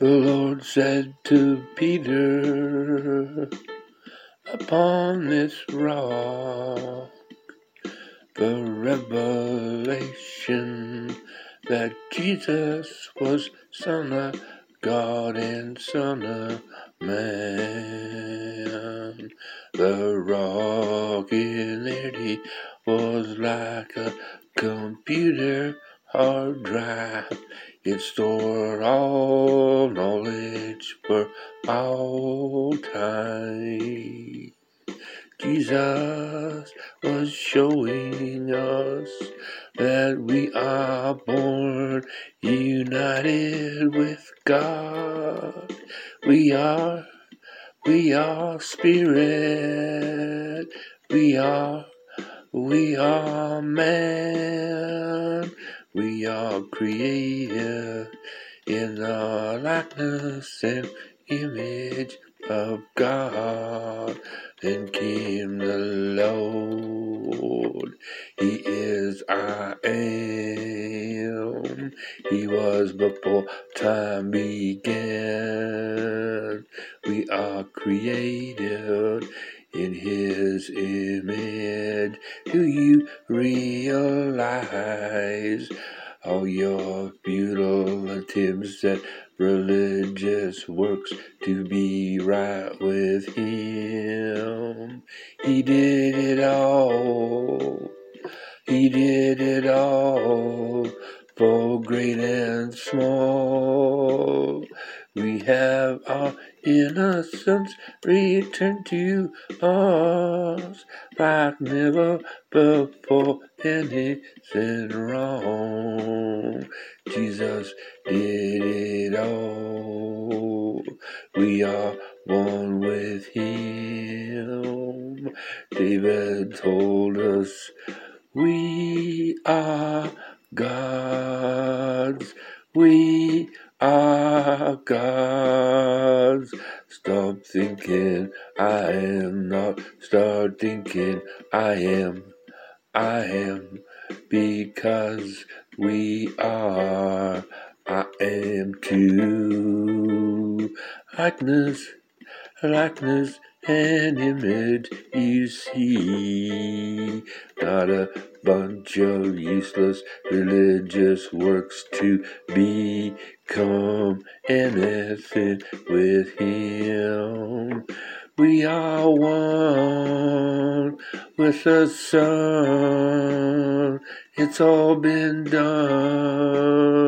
The Lord said to Peter, Upon this rock, the revelation that Jesus was Son of God and Son of Man. The rock in it was like a computer hard drive. It stored all knowledge for all time. Jesus was showing us that we are born united with God. We are, we are spirit. We are, we are man. We are created in the likeness and image of God. Then came the Lord. He is I am. He was before time began. We are created in His image. Do you realize all your futile attempts at religious works to be right with Him? He did it all. He did it all for great and small. We have our innocence returned to us like never before anything wrong. Jesus did it all. We are one with Him. David told us we are God's. We are God's. Stop thinking I am not. Start thinking I am. I am. Because we are. I am too. Likeness, likeness, and image you see. Not a bunch of useless religious works to become anything with Him. We are one with the Son. It's all been done.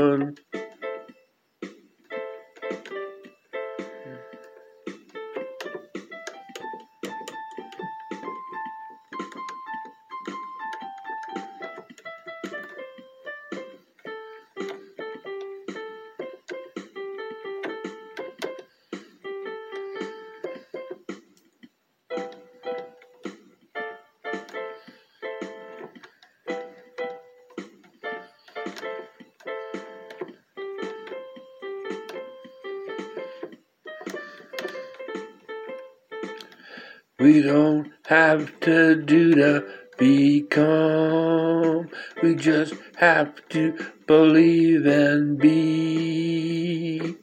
We don't have to do to become. We just have to believe and be.